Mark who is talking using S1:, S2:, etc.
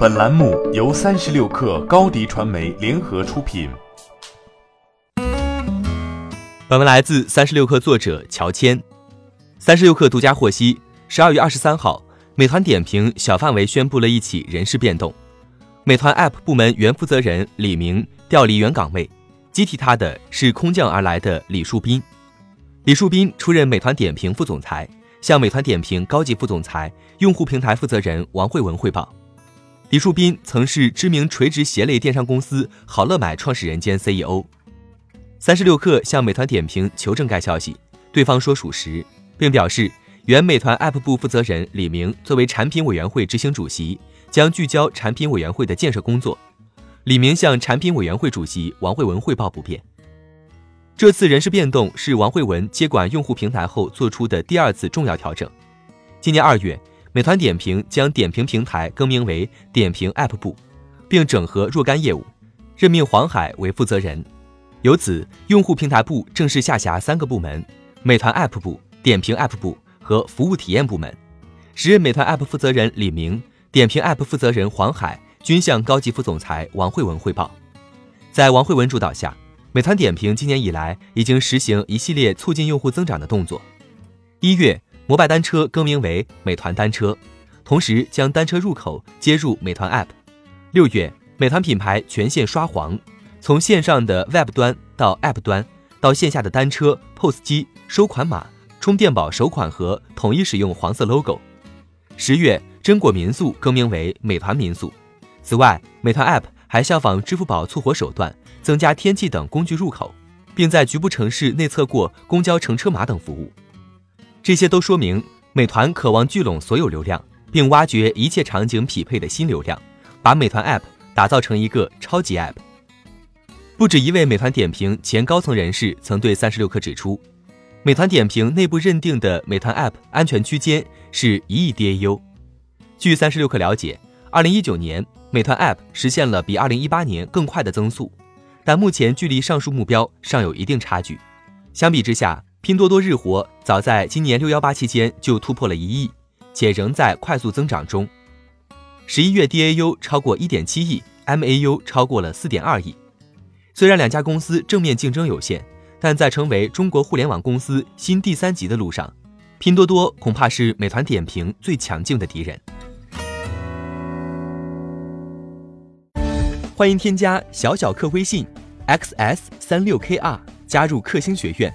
S1: 本栏目由三十六氪高低传媒联合出品。
S2: 本文来自三十六氪作者乔迁。三十六氪独家获悉，十二月二十三号，美团点评小范围宣布了一起人事变动，美团 App 部门原负责人李明调离原岗位，接替他的是空降而来的李树斌。李树斌出任美团点评副总裁，向美团点评高级副总裁、用户平台负责人王慧文汇报。李树斌曾是知名垂直鞋类电商公司好乐买创始人兼 CEO。三十六氪向美团点评求证该消息，对方说属实，并表示原美团 App 部负责人李明作为产品委员会执行主席，将聚焦产品委员会的建设工作。李明向产品委员会主席王慧文汇报不变。这次人事变动是王慧文接管用户平台后做出的第二次重要调整。今年二月。美团点评将点评平台更名为点评 App 部，并整合若干业务，任命黄海为负责人。由此，用户平台部正式下辖三个部门：美团 App 部、点评 App 部和服务体验部门。时任美团 App 负责人李明、点评 App 负责人黄海均向高级副总裁王慧文汇报。在王慧文主导下，美团点评今年以来已经实行一系列促进用户增长的动作。一月。摩拜单车更名为美团单车，同时将单车入口接入美团 App。六月，美团品牌全线刷黄，从线上的 Web 端到 App 端，到线下的单车、POS 机、收款码、充电宝首款盒统一使用黄色 logo。十月，真果民宿更名为美团民宿。此外，美团 App 还效仿支付宝促活手段，增加天气等工具入口，并在局部城市内测过公交乘车码等服务。这些都说明，美团渴望聚拢所有流量，并挖掘一切场景匹配的新流量，把美团 App 打造成一个超级 App。不止一位美团点评前高层人士曾对三十六氪指出，美团点评内部认定的美团 App 安全区间是一亿 DAU。据三十六氪了解，二零一九年美团 App 实现了比二零一八年更快的增速，但目前距离上述目标尚有一定差距。相比之下，拼多多日活早在今年六幺八期间就突破了一亿，且仍在快速增长中。十一月 DAU 超过一点七亿，MAU 超过了四点二亿。虽然两家公司正面竞争有限，但在成为中国互联网公司新第三级的路上，拼多多恐怕是美团点评最强劲的敌人。欢迎添加小小客微信，xs 三六 kr，加入克星学院。